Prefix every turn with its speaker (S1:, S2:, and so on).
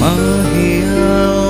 S1: Mahiyao